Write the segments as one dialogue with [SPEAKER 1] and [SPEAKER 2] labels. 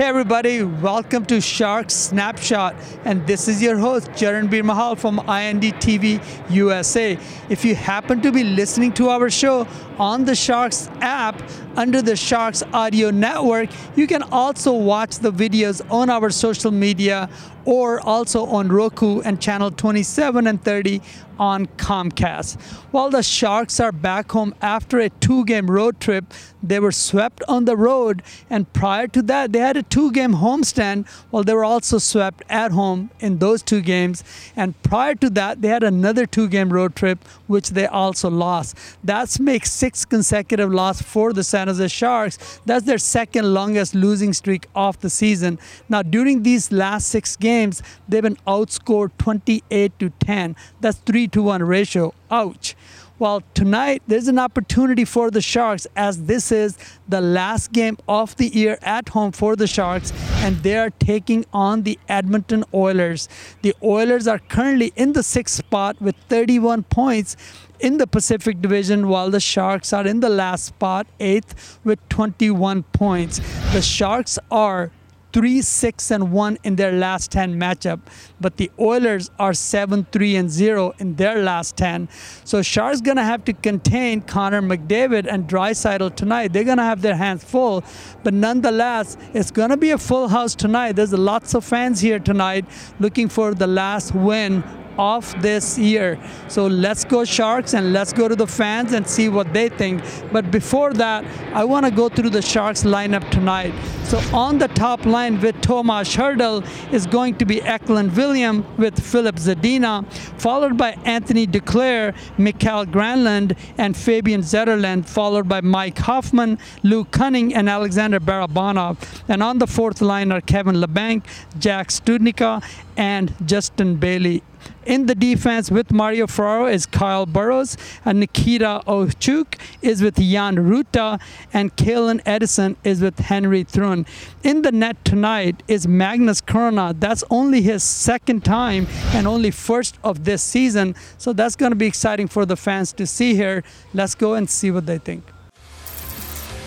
[SPEAKER 1] Hey everybody, welcome to Shark Snapshot, and this is your host Charanbir Mahal from IND TV USA. If you happen to be listening to our show on the Sharks app under the Sharks Audio Network, you can also watch the videos on our social media or also on Roku and channel 27 and 30 on Comcast. While the Sharks are back home after a two game road trip, they were swept on the road, and prior to that, they had a two game homestand while they were also swept at home in those two games. And prior to that, they had another two game road trip, which they also lost. That makes six consecutive losses for the San Jose Sharks. That's their second longest losing streak of the season. Now, during these last six games, they've been outscored 28 to 10. That's 3 to 1 ratio. Ouch. Well, tonight there's an opportunity for the Sharks as this is the last game of the year at home for the Sharks, and they are taking on the Edmonton Oilers. The Oilers are currently in the sixth spot with 31 points in the Pacific Division, while the Sharks are in the last spot, eighth, with 21 points. The Sharks are three, six, and one in their last 10 matchup, but the Oilers are seven, three, and zero in their last 10. So Sharks gonna have to contain Connor McDavid and Draisaitl tonight. They're gonna have their hands full, but nonetheless, it's gonna be a full house tonight. There's lots of fans here tonight looking for the last win of this year. So let's go Sharks and let's go to the fans and see what they think. But before that, I want to go through the Sharks lineup tonight. So on the top line with Tomas Hertl is going to be Eklund William with Filip Zadina, followed by Anthony Duclair, Mikael Granlund, and Fabian Zetterlund, followed by Mike Hoffman, Luke Kunin, and Alexander Barabanov. And on the fourth line are Kevin Labanc, Jack Studnicka, and Justin Bailey. In the defense with Mario Ferraro is Kyle Burroughs, and Nikita Ochuk is with Jan Rutta, and Calen Addison is with Henry Thrun. In the net tonight is Magnus Chrona. That's only his second time and only first of this season. So that's going to be exciting for the fans to see here. Let's go and see what they think.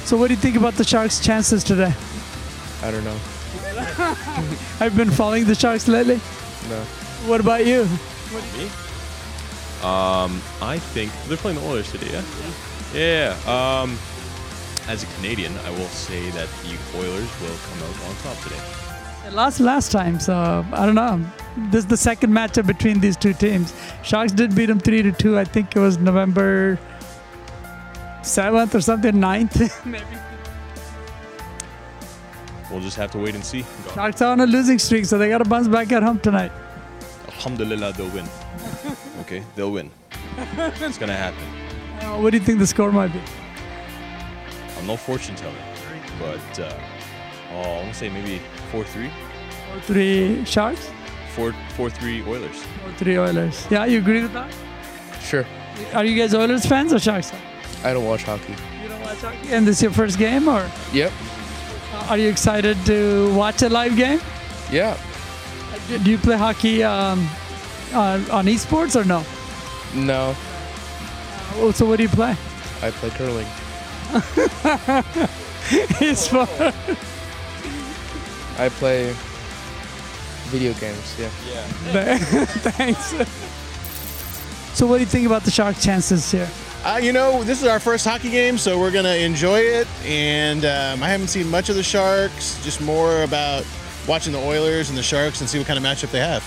[SPEAKER 1] So, what do you think about the Sharks' chances today?
[SPEAKER 2] I don't know.
[SPEAKER 1] I've been following the Sharks lately.
[SPEAKER 2] No.
[SPEAKER 1] What about you?
[SPEAKER 2] What Me? Um, I think they're playing the Oilers today. Yeah. Yeah. yeah. Um, as a Canadian, I will say that the Oilers will come out on top today.
[SPEAKER 1] It lost last time, so I don't know. This is the second matchup between these two teams. Sharks did beat them three to two. I think it was November seventh or something, 9th, maybe.
[SPEAKER 2] We'll just have to wait and see.
[SPEAKER 1] Sharks are on a losing streak, so they got to bounce back at home tonight.
[SPEAKER 2] Alhamdulillah, they'll win. okay, they'll win. it's gonna happen.
[SPEAKER 1] Uh, what do you think the score might be?
[SPEAKER 2] I'm no fortune teller, but uh, oh, I want to say maybe four three.
[SPEAKER 1] Four three Sharks.
[SPEAKER 2] Four four three Oilers.
[SPEAKER 1] Four three Oilers. Yeah, you agree with that?
[SPEAKER 3] Sure.
[SPEAKER 1] Are you guys Oilers fans or Sharks fans?
[SPEAKER 3] I don't watch hockey.
[SPEAKER 1] You don't watch hockey, and this is your first game, or
[SPEAKER 3] Yep.
[SPEAKER 1] are you excited to watch a live game?
[SPEAKER 3] Yeah.
[SPEAKER 1] Do do you play hockey um, on, on esports or no?
[SPEAKER 3] No.
[SPEAKER 1] Oh, so what do you play?
[SPEAKER 3] I play curling.
[SPEAKER 1] Esports.
[SPEAKER 3] I play video games. Yeah. Yeah.
[SPEAKER 1] Thanks. So what do you think about the Shark chances here?
[SPEAKER 4] Uh, you know, this is our first hockey game, so we're going to enjoy it. And um, I haven't seen much of the Sharks, just more about watching the Oilers and the Sharks and see what kind of matchup they have.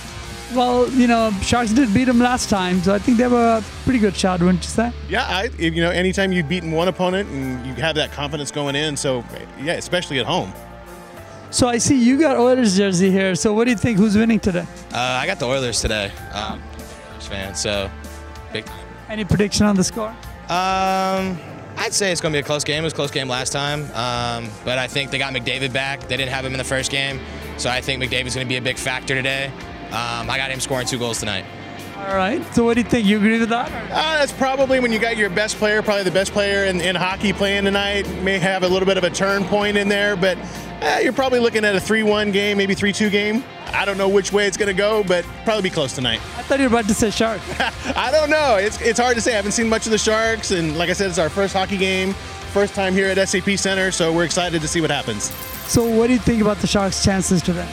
[SPEAKER 1] Well, you know, Sharks did beat them last time, so I think they were a pretty good shot, wouldn't you say?
[SPEAKER 4] Yeah, I, you know, anytime you've beaten one opponent and you have that confidence going in, so yeah, especially at home.
[SPEAKER 1] So I see you got Oilers jersey here. So what do you think? Who's winning today?
[SPEAKER 5] Uh, I got the Oilers today. Um, Oilers fan, so big.
[SPEAKER 1] Any prediction on the score?
[SPEAKER 5] Um, I'd say it's going to be a close game. It was a close game last time, um, but I think they got McDavid back. They didn't have him in the first game, so I think McDavid's going to be a big factor today. Um, I got him scoring two goals tonight.
[SPEAKER 1] All right. So what do you think? You agree with that?
[SPEAKER 4] Uh, that's probably when you got your best player, probably the best player in, in hockey playing tonight. May have a little bit of a turn point in there, but uh, you're probably looking at a 3 1 game, maybe 3 2 game. I don't know which way it's going to go, but probably be close tonight.
[SPEAKER 1] I thought you were about to say Shark.
[SPEAKER 4] I don't know. It's, it's hard to say. I haven't seen much of the Sharks, and like I said, it's our first hockey game, first time here at SAP Center, so we're excited to see what happens.
[SPEAKER 1] So what do you think about the Sharks' chances today?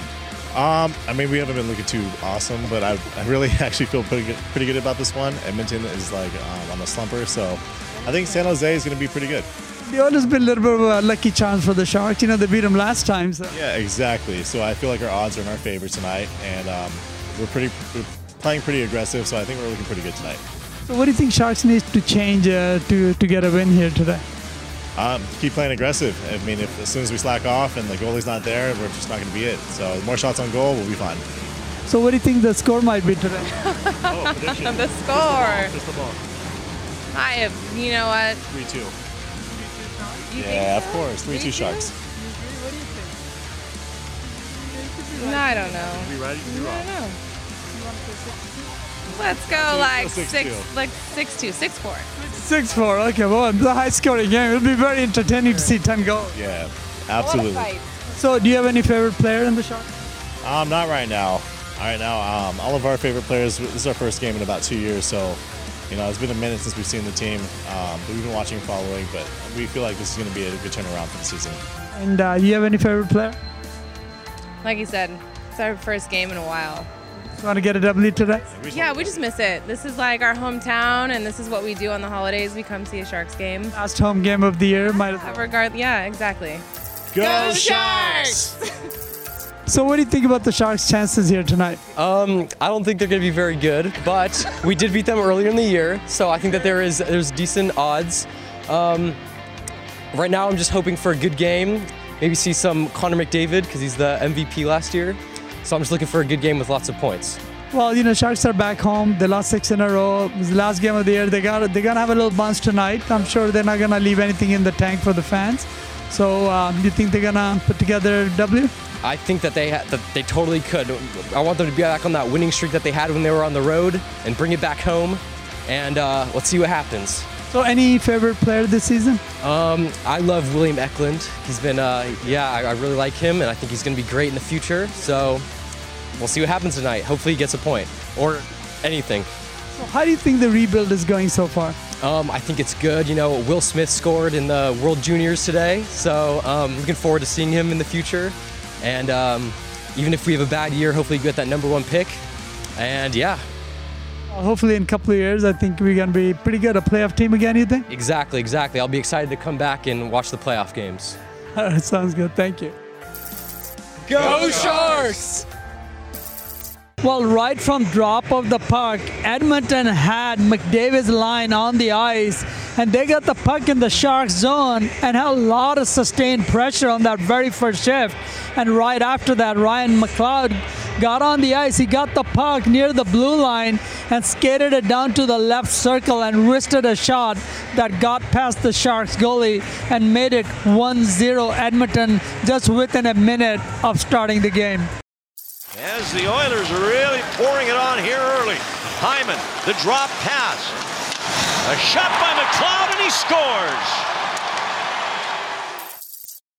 [SPEAKER 6] Um, I mean, we haven't been looking too awesome, but I, I really actually feel pretty good, pretty good about this one. Edmonton is like um, on the slumper, so I think San Jose is going to be pretty good.
[SPEAKER 1] The Oilers been a little bit of a lucky chance for the Sharks. You know, they beat them last time. So.
[SPEAKER 6] Yeah, exactly. So I feel like our odds are in our favor tonight, and um, we're pretty we're playing pretty aggressive. So I think we're looking pretty good tonight.
[SPEAKER 1] So what do you think Sharks needs to change uh, to to get a win here today?
[SPEAKER 6] Um, keep playing aggressive. I mean, if as soon as we slack off and the goalie's not there, we're just not going to be it. So more shots on goal, we'll be fine.
[SPEAKER 1] So what do you think the score might be today?
[SPEAKER 6] Oh, prediction.
[SPEAKER 7] The score.
[SPEAKER 6] Crystal ball.
[SPEAKER 7] I have, you know what?
[SPEAKER 6] Three two.
[SPEAKER 7] You
[SPEAKER 6] Yeah, of
[SPEAKER 7] think so?
[SPEAKER 6] course. Three two Sharks.
[SPEAKER 7] No, I don't know.
[SPEAKER 6] Be right. Be
[SPEAKER 7] I don't know. Let's go like
[SPEAKER 6] six
[SPEAKER 7] six,
[SPEAKER 6] two.
[SPEAKER 7] like six two, six four.
[SPEAKER 1] Six four. Okay, well, it's a high scoring game. It'll be very entertaining to see ten goals.
[SPEAKER 6] Yeah, absolutely.
[SPEAKER 1] So do you have any favorite player in the Sharks?
[SPEAKER 6] Um, not right now. All right now, um, all of our favorite players. This is our first game in about two years, so you know it's been a minute since we've seen the team. Um, but we've been watching and following, but we feel like this is going to be a good turnaround for the season.
[SPEAKER 1] And uh, you have any favorite player?
[SPEAKER 7] Like you said, it's our first game in a while.
[SPEAKER 1] You want to get a W today?
[SPEAKER 7] Yeah, we just miss it. This is like our hometown, and this is what we do on the holidays. We come see a Sharks game.
[SPEAKER 1] Last home game of the year. Might as well.
[SPEAKER 7] Regard, yeah, exactly.
[SPEAKER 6] Go, Sharks!
[SPEAKER 1] So what do you think about the Sharks' chances here tonight?
[SPEAKER 8] Um, I don't think they're going to be very good, but we did beat them earlier in the year, so I think that there is there's decent odds. Um, right now, I'm just hoping for a good game. Maybe see some Connor McDavid because he's the MVP last year. So I'm just looking for a good game with lots of points.
[SPEAKER 1] Well, you know, Sharks are back home. They lost six in a row. It the last game of the year. They got they're gonna have a little bunch tonight. I'm sure they're not gonna leave anything in the tank for the fans. So, um, do you think they're gonna put together a W?
[SPEAKER 8] I think that they ha- that they totally could. I want them to be back on that winning streak that they had when they were on the road and bring it back home. And uh, let's see what happens.
[SPEAKER 1] So, any favorite player this season?
[SPEAKER 8] Um, I love William Eklund. He's been, uh, yeah, I, I really like him, and I think he's going to be great in the future. So we'll see what happens tonight. Hopefully, he gets a point or anything.
[SPEAKER 1] So how do you think the rebuild is going so far?
[SPEAKER 8] Um, I think it's good. You know, Will Smith scored in the World Juniors today, so um, looking forward to seeing him in the future. And um, even if we have a bad year, hopefully, get that number one pick. And yeah,
[SPEAKER 1] hopefully, in a couple of years, I think we're gonna be pretty good. A playoff team again, you think?
[SPEAKER 8] exactly, exactly. I'll be excited to come back and watch the playoff games.
[SPEAKER 1] All right, sounds good. Thank you.
[SPEAKER 8] Go Sharks!
[SPEAKER 1] Well, right from drop of the puck, Edmonton had McDavid's line on the ice, and they got the puck in the Sharks zone and had a lot of sustained pressure on that very first shift. And right after that, Ryan McLeod got on the ice. He got the puck near the blue line and skated it down to the left circle and wristed a shot that got past the Sharks goalie and made it 1-0 Edmonton just within a minute of starting the game.
[SPEAKER 9] As the Oilers are really pouring it on here early. Hyman, the drop pass. A shot by McLeod, and he scores.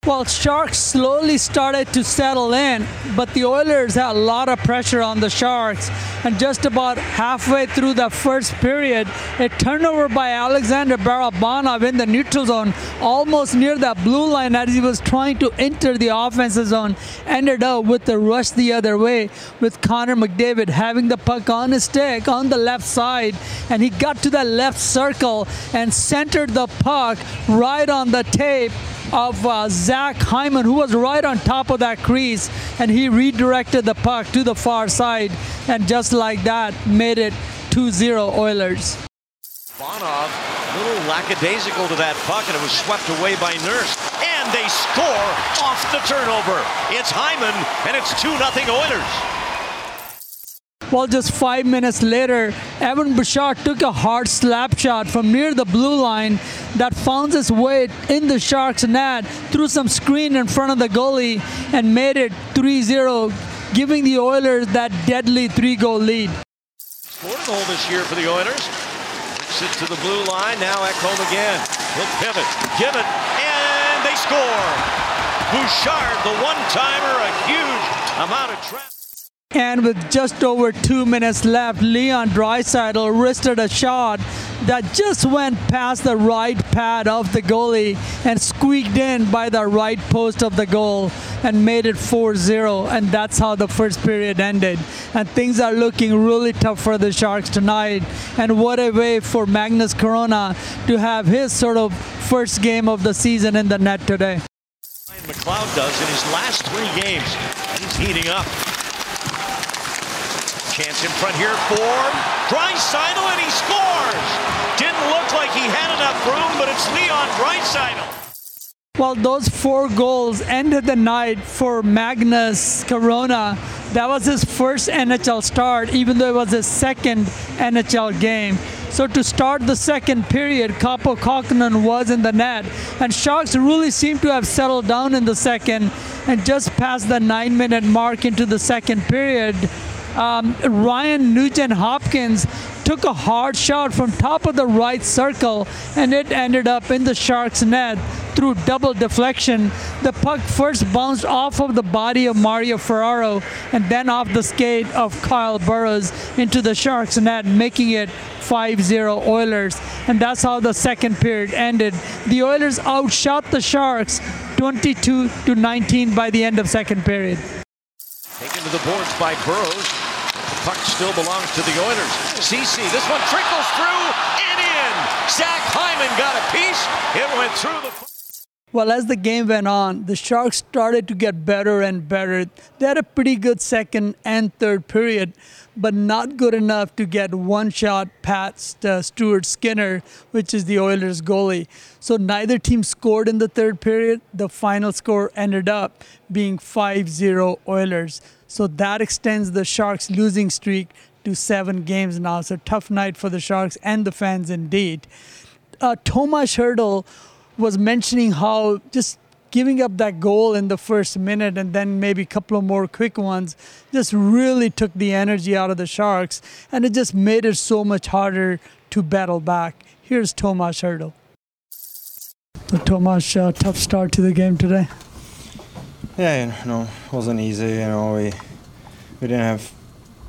[SPEAKER 1] Well, Sharks slowly started to settle in, but the Oilers had a lot of pressure on the Sharks. And just about halfway through the first period, a turnover by Alexander Barabanov in the neutral zone, almost near that blue line as he was trying to enter the offensive zone, ended up with the rush the other way, with Connor McDavid having the puck on his stick on the left side. And he got to the left circle and centered the puck right on the tape of uh, Zach Hyman, who was right on top of that crease, and he redirected the puck to the far side, and just like that, made it 2-0 Oilers.
[SPEAKER 9] Bonov, a little lackadaisical to that puck, and it was swept away by Nurse. And they score off the turnover. It's Hyman, and it's 2 0 Oilers.
[SPEAKER 1] Well, just five minutes later, Evan Bouchard took a hard slap shot from near the blue line that found its way in the Sharks' net through some screen in front of the goalie and made it 3 0, giving the Oilers that deadly three goal lead.
[SPEAKER 9] Scored a goal this year for the Oilers. Works it to the blue line. Now Ekholm again. He'll pivot, give it, and they score. Bouchard, the one-timer, a huge amount of traffic.
[SPEAKER 1] And with just over two minutes left, Leon Draisaitl wristed a shot that just went past the right pad of the goalie and squeaked in by the right post of the goal and made it 4-0 and that's how the first period ended. And things are looking really tough for the sharks tonight. And what a way for magnus Chrona to have his sort of first game of the season in the net today.
[SPEAKER 9] McLeod does in his last three games. He's heating up Chance in front here for Draisaitl, and he scores. Didn't look like he had enough room, but it's Leon Draisaitl.
[SPEAKER 1] Well, those four goals ended the night for Magnus Chrona. That was his first NHL start, even though it was his second NHL game. So to start the second period, Kaapo Kähkönen was in the net, and Sharks really seemed to have settled down in the second, and just past the nine-minute mark into the second period, um, Ryan Nugent Hopkins took a hard shot from top of the right circle and it ended up in the Sharks net through double deflection. The puck first bounced off of the body of Mario Ferraro and then off the skate of Kyle Burroughs into the Sharks net, making it 5-0 Oilers. And that's how the second period ended. The Oilers outshot the Sharks 22 to 19 by the end of second period.
[SPEAKER 9] Taken to the boards by Burroughs. Puck still belongs to the Oilers. CC, this one trickles through and in. Zach Hyman got a piece. It went through the.
[SPEAKER 1] Well, as the game went on, the Sharks started to get better and better. They had a pretty good second and third period, but not good enough to get one shot past uh, Stuart Skinner, which is the Oilers goalie. So neither team scored in the third period. The final score ended up being 5 0 Oilers. So that extends the Sharks' losing streak to seven games now. So tough night for the Sharks and the fans indeed. Uh, Tomas Hertl was mentioning how just giving up that goal in the first minute and then maybe a couple of more quick ones just really took the energy out of the Sharks and it just made it so much harder to battle back. Here's Tomas Hertl. So Tomas, uh, tough start to the game today.
[SPEAKER 10] Yeah, you know, it wasn't easy. You know, we we didn't have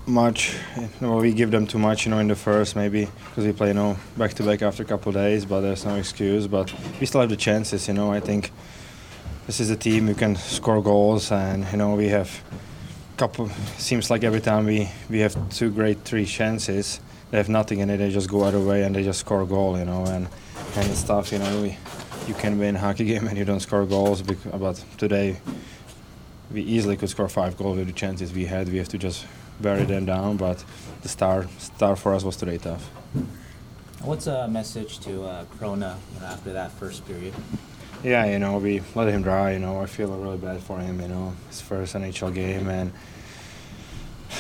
[SPEAKER 10] much. You know, we give them too much. You know, in the first maybe because we play you know back to back after a couple of days, but there's no excuse. But we still have the chances. You know, I think this is a team who can score goals, and you know we have a couple. Seems like every time we we have two great three chances, they have nothing in it. They just go other way and they just score a goal. You know, and and tough. You know, we you can win hockey game and you don't score goals. But today we easily could score five goals with the chances we had. We have to just bury them down. But the star star for us was today tough.
[SPEAKER 11] What's a message to uh, know, after that first period?
[SPEAKER 10] Yeah, you know, we let him dry. You know, I feel really bad for him. You know, his first NHL game, and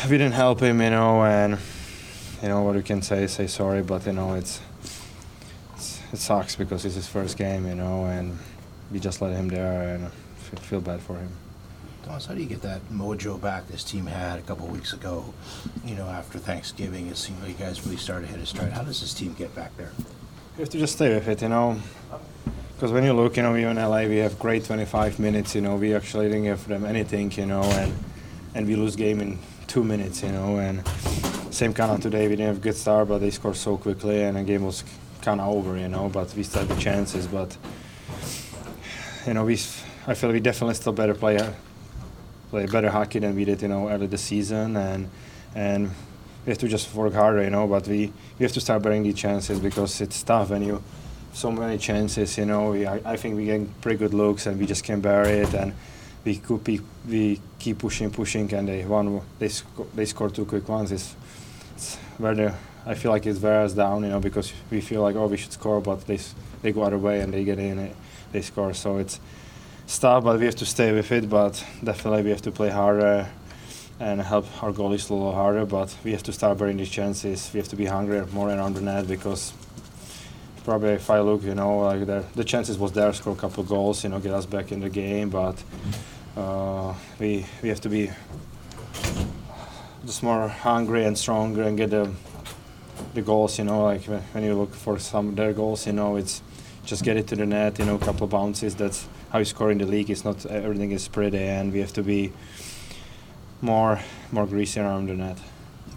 [SPEAKER 10] we didn't help him. You know, and you know what we can say, say sorry, but you know, it's, it's it sucks because it's his first game. You know, and we just let him there, and I feel bad for him.
[SPEAKER 12] Tomas, how do you get that mojo back this team had a couple weeks ago? You know, after Thanksgiving, it seemed like you guys really started to hit a stride. How does this team get back there?
[SPEAKER 10] You have to just stay with it, you know. Because when you look, you know, we in LA, we have great 25 minutes. You know, we actually didn't give them anything, you know, and and we lose game in two minutes, you know. And same kind of today, we didn't have good start, but they scored so quickly, and the game was kind of over, you know. But we still had the chances, but you know, we I feel we definitely still better play play better hockey than we did, you know, early the season, and and we have to just work harder, you know. But we we have to start bearing the chances because it's tough when you so many chances, you know. We, I, I think we get pretty good looks and we just can't bury it, and we could be, we keep pushing, pushing, and they one they they score two quick ones. It's, it's where the I feel like it's wears down, you know, because we feel like oh we should score, but they they go other way and they get in, it, they score. So it's stuff, but we have to stay with it. But definitely we have to play harder and help our goalies a little harder. But we have to start burning these chances. We have to be hungrier more around the net because probably if I look, you know, like the, the chances was there, score a couple goals, you know, get us back in the game. But uh, we we have to be just more hungry and stronger and get the the goals. You know, like when, you look for some their goals, you know, it's just get it to the net. You know, a couple of bounces. That's how you score in the league. It's not everything is pretty, and we have to be more more greasy around the net.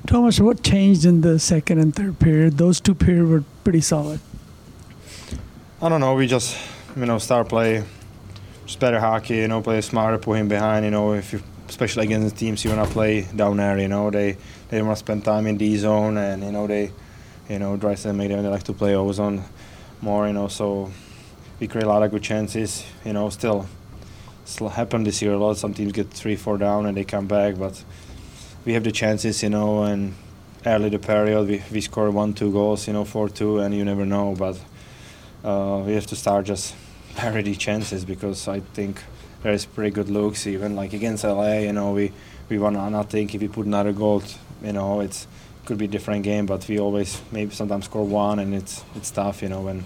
[SPEAKER 1] Tomas, what changed in the second and third period? Those two periods were pretty solid.
[SPEAKER 10] I don't know. We just you know start play just better hockey. You know, play smarter, put him behind. You know, if you especially against the teams you wanna play down there. You know, they they want to spend time in D zone, and you know they you know to make them they like to play O zone more. You know, so we create a lot of good chances. You know, still still happen this year a lot. Some teams get three, four down and they come back, but we have the chances. You know, and early the period we we score one, two goals. You know, four, two, and you never know, but. Uh, we have to start just parity chances because I think there is pretty good looks even like against LA. You know, we we won nothing. If we put another goal, you know, it's could be a different game. But we always maybe sometimes score one, and it's it's tough. You know, when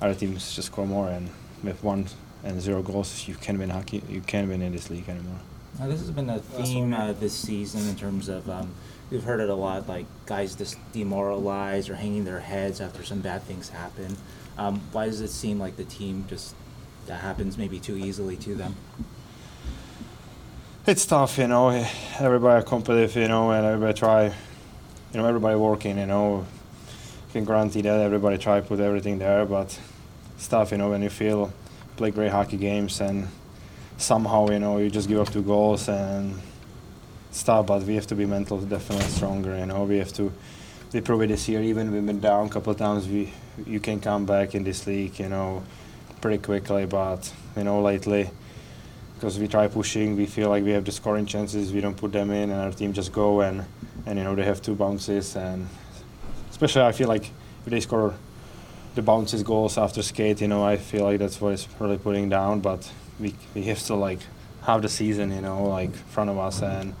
[SPEAKER 10] other teams just score more, and with one and zero goals, you can't win hockey. You can't win in this league anymore.
[SPEAKER 11] Now, this has been a theme uh, this season in terms of um, we've heard it a lot, like guys just demoralized or hanging their heads after some bad things happen. Um, why does it seem like the team just that happens maybe too easily to them?
[SPEAKER 10] It's tough, you know. Everybody competitive, you know, and everybody try, you know, everybody working, you know. Can guarantee that everybody try put everything there, but it's tough, you know, when you feel play great hockey games and somehow, you know, you just give up two goals and stuff. But we have to be mentally definitely stronger, you know. We have to. Prove it this year. Even we've been down a couple of times. We you can come back in this league, you know, pretty quickly. But you know, lately, because we try pushing, we feel like we have the scoring chances. We don't put them in, and our team just go and and you know they have two bounces, and especially I feel like if they score the bounces goals after skate, you know, I feel like that's what it's really putting down. But we we have to like have the season, you know, like front of us, and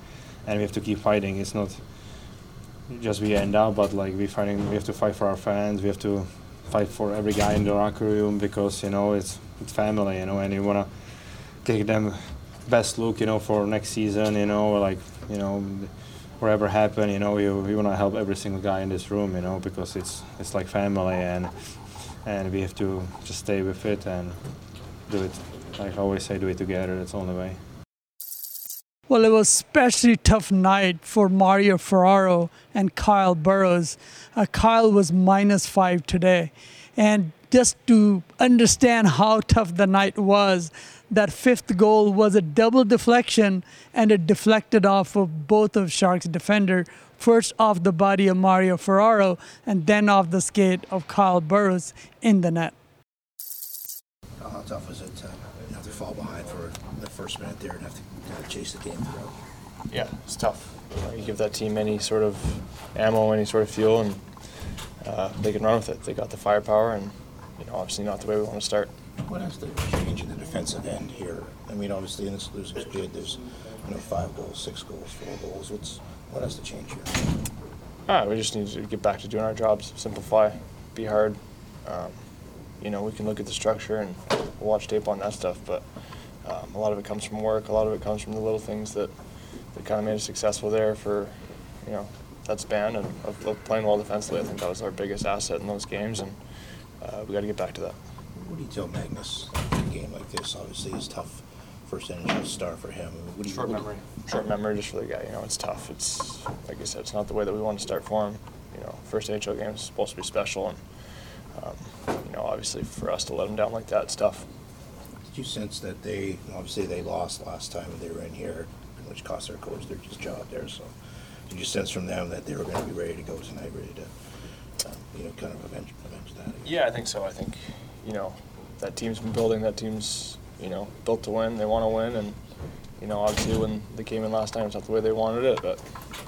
[SPEAKER 10] and we have to keep fighting. It's not just we end up, but like we fighting. We have to fight for our fans. We have to fight for every guy in the locker room because you know it's it's family, you know, and you wanna give them best look, you know, for next season, you know, like you know, whatever happen, you know, you we wanna help every single guy in this room, you know, because it's it's like family, and and we have to just stay with it and do it. Like I always say, do it together. That's the only way.
[SPEAKER 1] Well, it was especially tough night for Mario Ferraro and Kyle Burroughs. Uh, Kyle was minus five today. And just to understand how tough the night was, that fifth goal was a double deflection and it deflected off of both of Sharks' defender, first off the body of Mario Ferraro and then off the skate of Kyle Burroughs in the net.
[SPEAKER 12] How tough was it to have to fall behind for the first minute there and have to kind of chase the game through?
[SPEAKER 3] Yeah, it's tough. You, give that team any sort of ammo, any sort of fuel, and uh, they can run with it. They got the firepower, and you know, obviously not the way we want to start.
[SPEAKER 12] What has to change in the defensive end here? I mean, obviously in this losing skid, there's you know five goals, six goals, four goals. What's what has to change here?
[SPEAKER 3] Ah, we just need to get back to doing our jobs, simplify, be hard. Um, you know, we can look at the structure and watch tape on that stuff, but um, a lot of it comes from work. A lot of it comes from the little things that, that kind of made us successful there for, you know, that span and of, of playing well defensively. I think that was our biggest asset in those games, and uh, we got to get back to that.
[SPEAKER 12] What do you tell Magnus in a game like this? Obviously, it's tough. First NHL to start for him. What do you,
[SPEAKER 3] Short
[SPEAKER 12] what do you-
[SPEAKER 3] memory. Short memory just for the guy. You know, it's tough. It's like I said, it's not the way that we want to start for him. You know, first NHL game is supposed to be special, and um, you know, obviously for us to let him down like that, it's tough.
[SPEAKER 12] Did you sense that they obviously they lost last time they were in here, which cost their coach their job there? So, did you sense from them that they were going to be ready to go tonight, ready to, um, you know, kind of avenge, avenge that?
[SPEAKER 3] Yeah, I think so. I think, you know, that team's been building. That team's, you know, built to win. They want to win, and you know, obviously when they came in last time, it's not the way they wanted it. But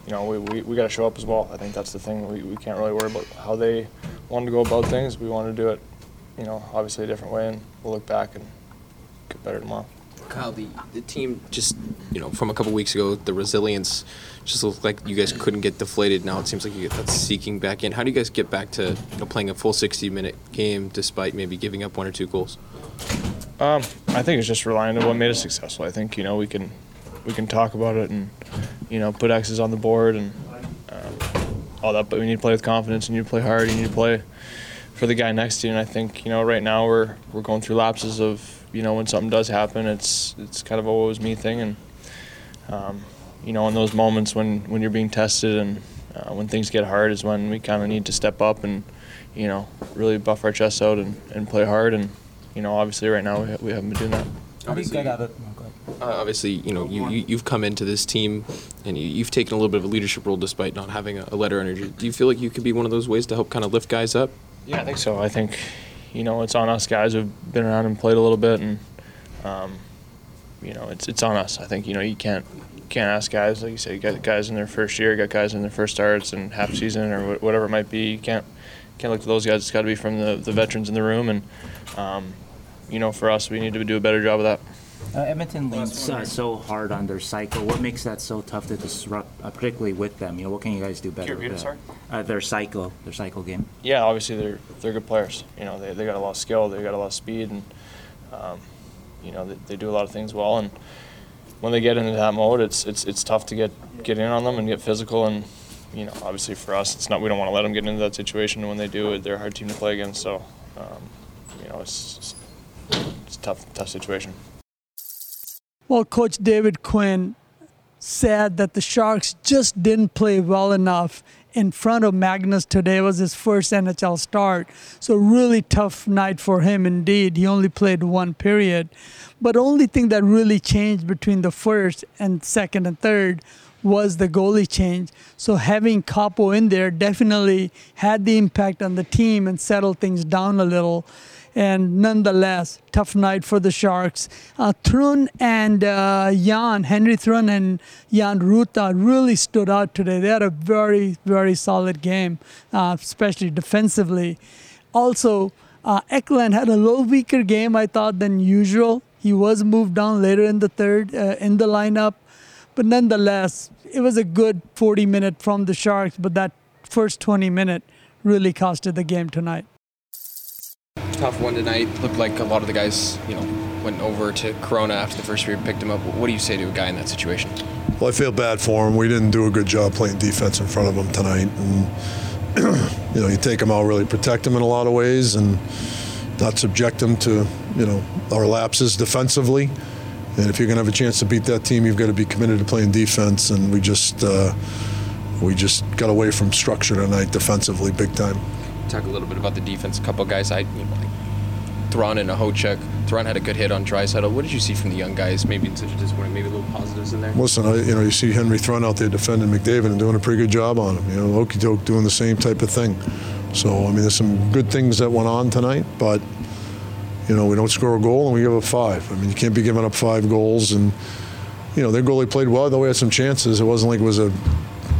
[SPEAKER 3] you know, we, we, we got to show up as well. I think that's the thing. We, we can't really worry about how they wanted to go about things. We want to do it, you know, obviously a different way, and we'll look back and get better tomorrow.
[SPEAKER 13] Kyle, the, the team just, you know, from a couple weeks ago, the resilience just looked like you guys couldn't get deflated. Now it seems like you get that seeking back in. How do you guys get back to you know, playing a full 60 minute game despite maybe giving up one or two goals?
[SPEAKER 3] Um, I think it's just relying on what made us successful. I think you know we can we can talk about it and you know put X's on the board and um, all that, but we need to play with confidence. And you need to play hard. You need to play for the guy next to you. And I think you know right now we're we're going through lapses of you know when something does happen, it's it's kind of a what was me thing, and um, you know in those moments when when you're being tested and uh, when things get hard is when we kind of need to step up and you know really buff our chests out and, and play hard and you know obviously right now we, ha- we haven't been doing that.
[SPEAKER 13] Obviously, uh, obviously, you know, you, you, you've come into this team and you, you've taken a little bit of a leadership role despite not having a, a letter energy. Do you feel like you could be one of those ways to help kind of lift guys up?
[SPEAKER 3] Yeah, I think so. I think, you know, it's on us guys who've been around and played a little bit, and, um, you know, it's it's on us. I think you know you can't can't ask guys like you say, you got guys in their first year, you got guys in their first starts and half season or wh- whatever it might be. You can't can't look to those guys. It's got to be from the the veterans in the room, and um, you know, for us, we need to do a better job of that.
[SPEAKER 11] Uh, Edmonton leans uh, so hard on their cycle. What makes that so tough to disrupt, uh, particularly with them? You know, what can you guys do better?
[SPEAKER 3] Can you repeat it, sorry?
[SPEAKER 11] Uh, their cycle, their cycle game.
[SPEAKER 3] yeah, obviously they're they're good players. You know, they they got a lot of skill, they got a lot of speed, and um, you know they, they do a lot of things well. And when they get into that mode, it's it's it's tough to get get in on them and get physical. And you know, obviously for us, it's not we don't want to let them get into that situation. And when they do, they're a hard team to play against. So um, you know, it's, it's it's a tough tough situation.
[SPEAKER 1] Well, Coach David Quinn said that the Sharks just didn't play well enough in front of Magnus today. It was his first NHL start. So really tough night for him indeed. He only played one period. But only thing that really changed between the first and second and third was the goalie change. So having Kaapo in there definitely had the impact on the team and settled things down a little. And nonetheless, tough night for the Sharks. Uh, Thrun and uh, Jan, Henry Thrun and Jan Ruta really stood out today. They had a very, very solid game, uh, especially defensively. Also, uh, Eklund had a little weaker game, I thought, than usual. He was moved down later in the third uh, in the lineup. But nonetheless, it was a good 40 minute from the Sharks, but that first 20 minute really costed the game tonight.
[SPEAKER 13] Tough one tonight. Looked like a lot of the guys, you know, went over to Chrona after the first period, picked him up. What do you say to a guy in that situation?
[SPEAKER 14] Well, I feel bad for him. We didn't do a good job playing defense in front of him tonight. And, you know, you take him out, really protect him in a lot of ways and not subject him to, you know, our lapses defensively. And if you're going to have a chance to beat that team, you've got to be committed to playing defense. And we just, uh, we just got away from structure tonight defensively, big time.
[SPEAKER 13] Talk a little bit about the defense. A couple guys, I, you know, like Thrun and Okhotiuk. Thrun had a good hit on Draisaitl. What did you see from the young guys? Maybe in such a disappointment, maybe a little positives in there.
[SPEAKER 14] Listen, I, you know, you see Henry Thrun out there defending McDavid and doing a pretty good job on him. You know, Okie doke doing the same type of thing. So, I mean, there's some good things that went on tonight, but, you know, we don't score a goal and we give up five. I mean, you can't be giving up five goals. And, you know, their goalie played well, though we had some chances. It wasn't like it was a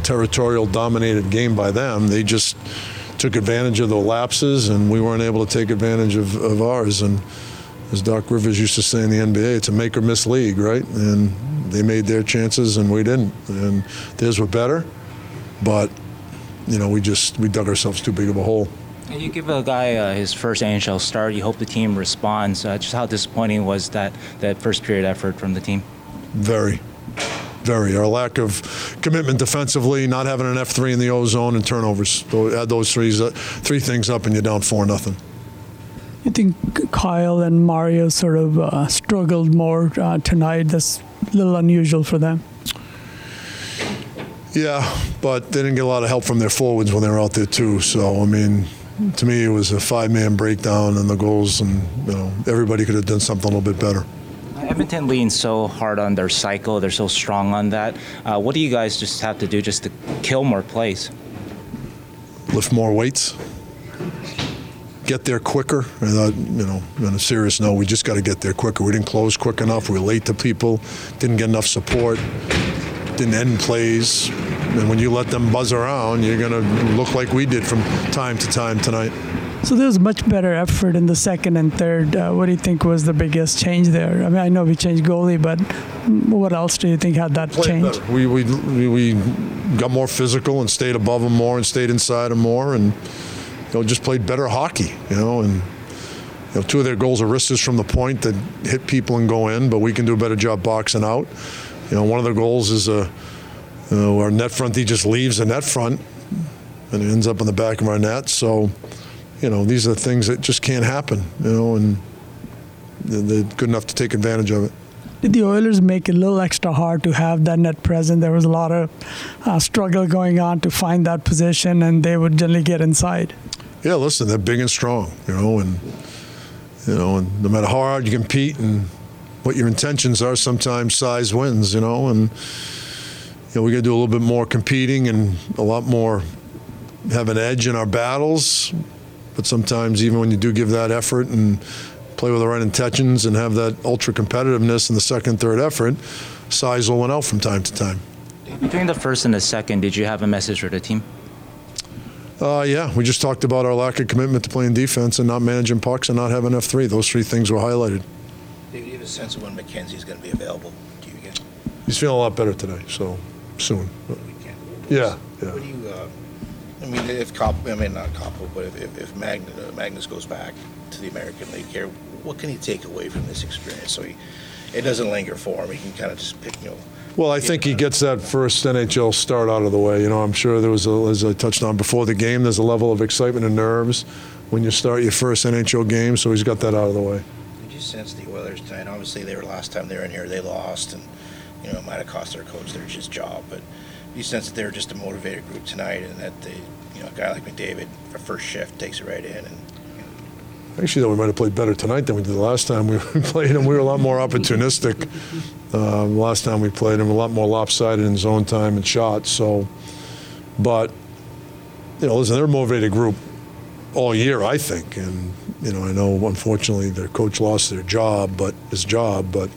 [SPEAKER 14] territorial dominated game by them. They just took advantage of the lapses, and we weren't able to take advantage of, of ours. And as Doc Rivers used to say in the NBA, it's a make or miss league, right? And they made their chances, and we didn't. And theirs were better, but you know, we just we dug ourselves too big of a hole.
[SPEAKER 11] You give a guy uh, his first NHL start. You hope the team responds. Uh, just how disappointing was that that first period effort from the team?
[SPEAKER 14] Very, very. Our lack of commitment defensively, not having an F3 in the O zone, and turnovers. So add those three three things up, and you're down four nothing.
[SPEAKER 1] I think Kyle and Mario sort of uh, struggled more uh, tonight. That's a little unusual for them.
[SPEAKER 14] Yeah, but they didn't get a lot of help from their forwards when they were out there too. So I mean, to me, it was a five-man breakdown, and the goals, and you know, everybody could have done something a little bit better.
[SPEAKER 11] Edmonton leans so hard on their cycle. They're so strong on that. Uh, what do you guys just have to do just to kill more plays?
[SPEAKER 14] Lift more weights. Get there quicker. Uh, you know, on a serious note, we just got to get there quicker. We didn't close quick enough. We were late to people. Didn't get enough support. Didn't end plays. And when you let them buzz around, you're going to look like we did from time to time tonight.
[SPEAKER 1] So there was much better effort in the second and third. Uh, what do you think was the biggest change there? I mean, I know we changed goalie, but what else do you think had that change?
[SPEAKER 14] We, we, we, we got more physical and stayed above them more and stayed inside them more and you know, just played better hockey, you know, and you know, two of their goals are wristed from the point that hit people and go in, but we can do a better job boxing out. You know, one of their goals is a, you know, our net front, he just leaves the net front and it ends up in the back of our net. So, you know, these are the things that just can't happen, you know, and they're good enough to take advantage of it.
[SPEAKER 1] Did the Oilers make it a little extra hard to have that net present? There was a lot of uh, struggle going on to find that position, and they would generally get inside.
[SPEAKER 14] Yeah, listen, they're big and strong, you know, and you know, and no matter how hard you compete and what your intentions are, sometimes size wins, you know, and you know we got to do a little bit more competing and a lot more have an edge in our battles. But sometimes, even when you do give that effort and play with the right intentions and have that ultra competitiveness in the second, third effort, size will win out from time to time.
[SPEAKER 11] Between the first and the second, did you have a message for the team?
[SPEAKER 14] Uh, yeah, we just talked about our lack of commitment to playing defense and not managing pucks and not having F3. Those three things were highlighted.
[SPEAKER 12] Do you have a sense of when Mackenzie's going to be available? Do you get?
[SPEAKER 14] He's feeling a lot better today, so soon. Yeah, yeah.
[SPEAKER 12] What do you? Uh, I mean, if Cop, I mean not Kaapo, but if if, if Magnus, uh, Magnus goes back to the American League here, what can he take away from this experience so he it doesn't linger for him? He can kind of just pick, you know.
[SPEAKER 14] Well, I think he gets that first NHL start out of the way. You know, I'm sure there was, a, as I touched on before the game, there's a level of excitement and nerves when you start your first NHL game, so he's got that out of the way.
[SPEAKER 12] Did you sense the Oilers tonight? Obviously, they were last time they were in here, they lost, and you know it might have cost their coach their his job. But you sense that they're just a motivated group tonight, and that they, you know, a guy like McDavid for first shift takes it right in, and
[SPEAKER 14] Actually, though, we might have played better tonight than we did the last time we played him. We were a lot more opportunistic. Uh, last time we played him, a lot more lopsided in zone time and shots. So, but you know, listen, they're a motivated group all year, I think. And you know, I know unfortunately their coach lost their job, but his job, but.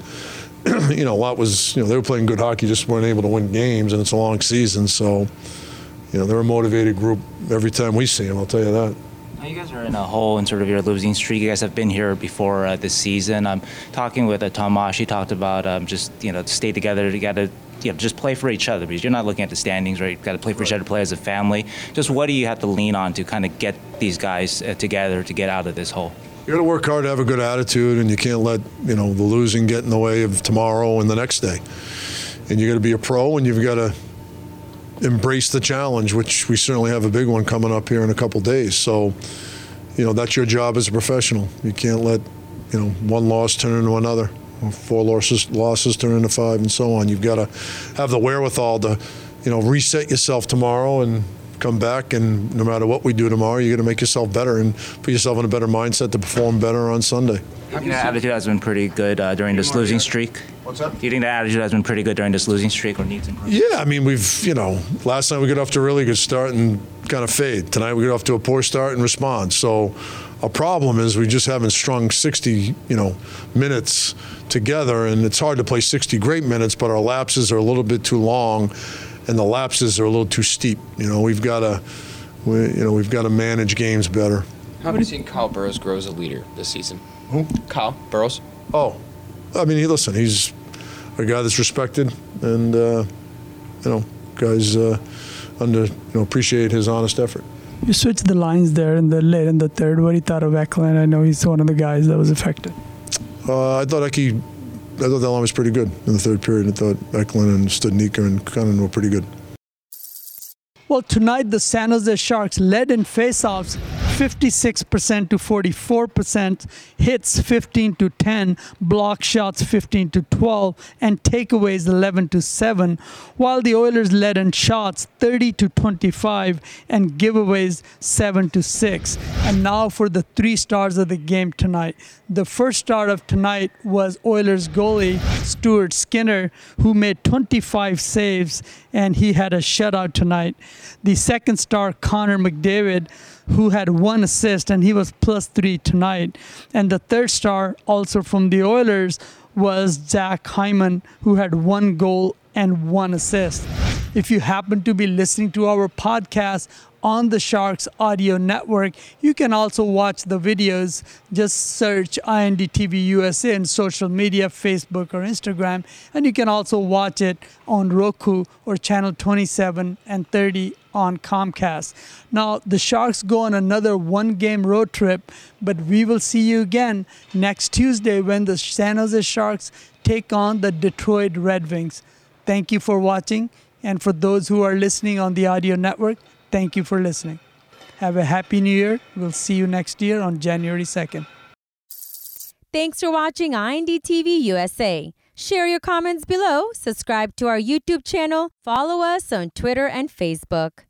[SPEAKER 14] you know, a lot was, you know, they were playing good hockey, just weren't able to win games, and it's a long season. So, you know, they're a motivated group every time we see them, I'll tell you that.
[SPEAKER 11] Now you guys are in a hole in sort of your losing streak. You guys have been here before uh, this season. I'm talking with uh, Tomas. He talked about um, just you know stay together. You got to you know just play for each other because you're not looking at the standings, right? You got to play for each other, play as a family. Just what do you have to lean on to kind of get these guys uh, together to get out of this hole?
[SPEAKER 14] You got to work hard to have a good attitude, and you can't let you know the losing get in the way of tomorrow and the next day. And you got to be a pro, and you've got to embrace the challenge, which we certainly have a big one coming up here in a couple days. So, you know, that's your job as a professional. You can't let, you know, one loss turn into another, four losses losses turn into five, and so on. You've got to have the wherewithal to, you know, reset yourself tomorrow and come back. And no matter what we do tomorrow, you're going to make yourself better and put yourself in a better mindset to perform better on Sunday.
[SPEAKER 11] You think that attitude has been pretty good uh, during this losing streak?
[SPEAKER 14] What's that?
[SPEAKER 11] Do you think that attitude has been pretty good during this losing streak or needs improvement?
[SPEAKER 14] Yeah, I mean, we've, you know, last night we got off to a really good start and kind of fade. Tonight we got off to a poor start and respond. So a problem is we just haven't strung 60, you know, minutes together, and it's hard to play 60 great minutes, but our lapses are a little bit too long, and the lapses are a little too steep. You know, we've got to, we, you know, we've got to manage games better.
[SPEAKER 13] How have you seen Kyle Burroughs grow as a leader this season?
[SPEAKER 14] Who?
[SPEAKER 13] Kyle Burroughs.
[SPEAKER 14] Oh, I mean, he, listen, he's a guy that's respected, and uh, you know, guys uh, under you know appreciate his honest effort.
[SPEAKER 1] You switched the lines there in the late in the third. What do you thought of Eklund? I know he's one of the guys that was affected.
[SPEAKER 14] Uh, I thought Eki, I thought that line was pretty good in the third period. I thought Eklund and Studnicka and Kunin were pretty good.
[SPEAKER 1] Well, tonight the San Jose Sharks led in faceoffs 56% to 44%, hits 15 to 10, block shots 15 to 12, and takeaways 11 to 7, while the Oilers led in shots 30 to 25 and giveaways 7 to 6. And now for the three stars of the game tonight. The first star of tonight was Oilers goalie Stuart Skinner, who made 25 saves and he had a shutout tonight. The second star, Connor McDavid, who had one assist and he was plus three tonight. And the third star, also from the Oilers, was Zach Hyman, who had one goal and one assist. If you happen to be listening to our podcast on the Sharks Audio Network, you can also watch the videos. Just search INDTV USA in social media, Facebook or Instagram, and you can also watch it on Roku or channel 27 and 30 on Comcast. Now, the Sharks go on another one game road trip, but we will see you again next Tuesday when the San Jose Sharks take on the Detroit Red Wings. Thank you for watching. And for those who are listening on the audio network, thank you for listening. Have a happy new year. We'll see you next year on January 2nd.
[SPEAKER 15] Thanks for watching INDTV USA. Share your comments below, subscribe to our YouTube channel, follow us on Twitter and Facebook.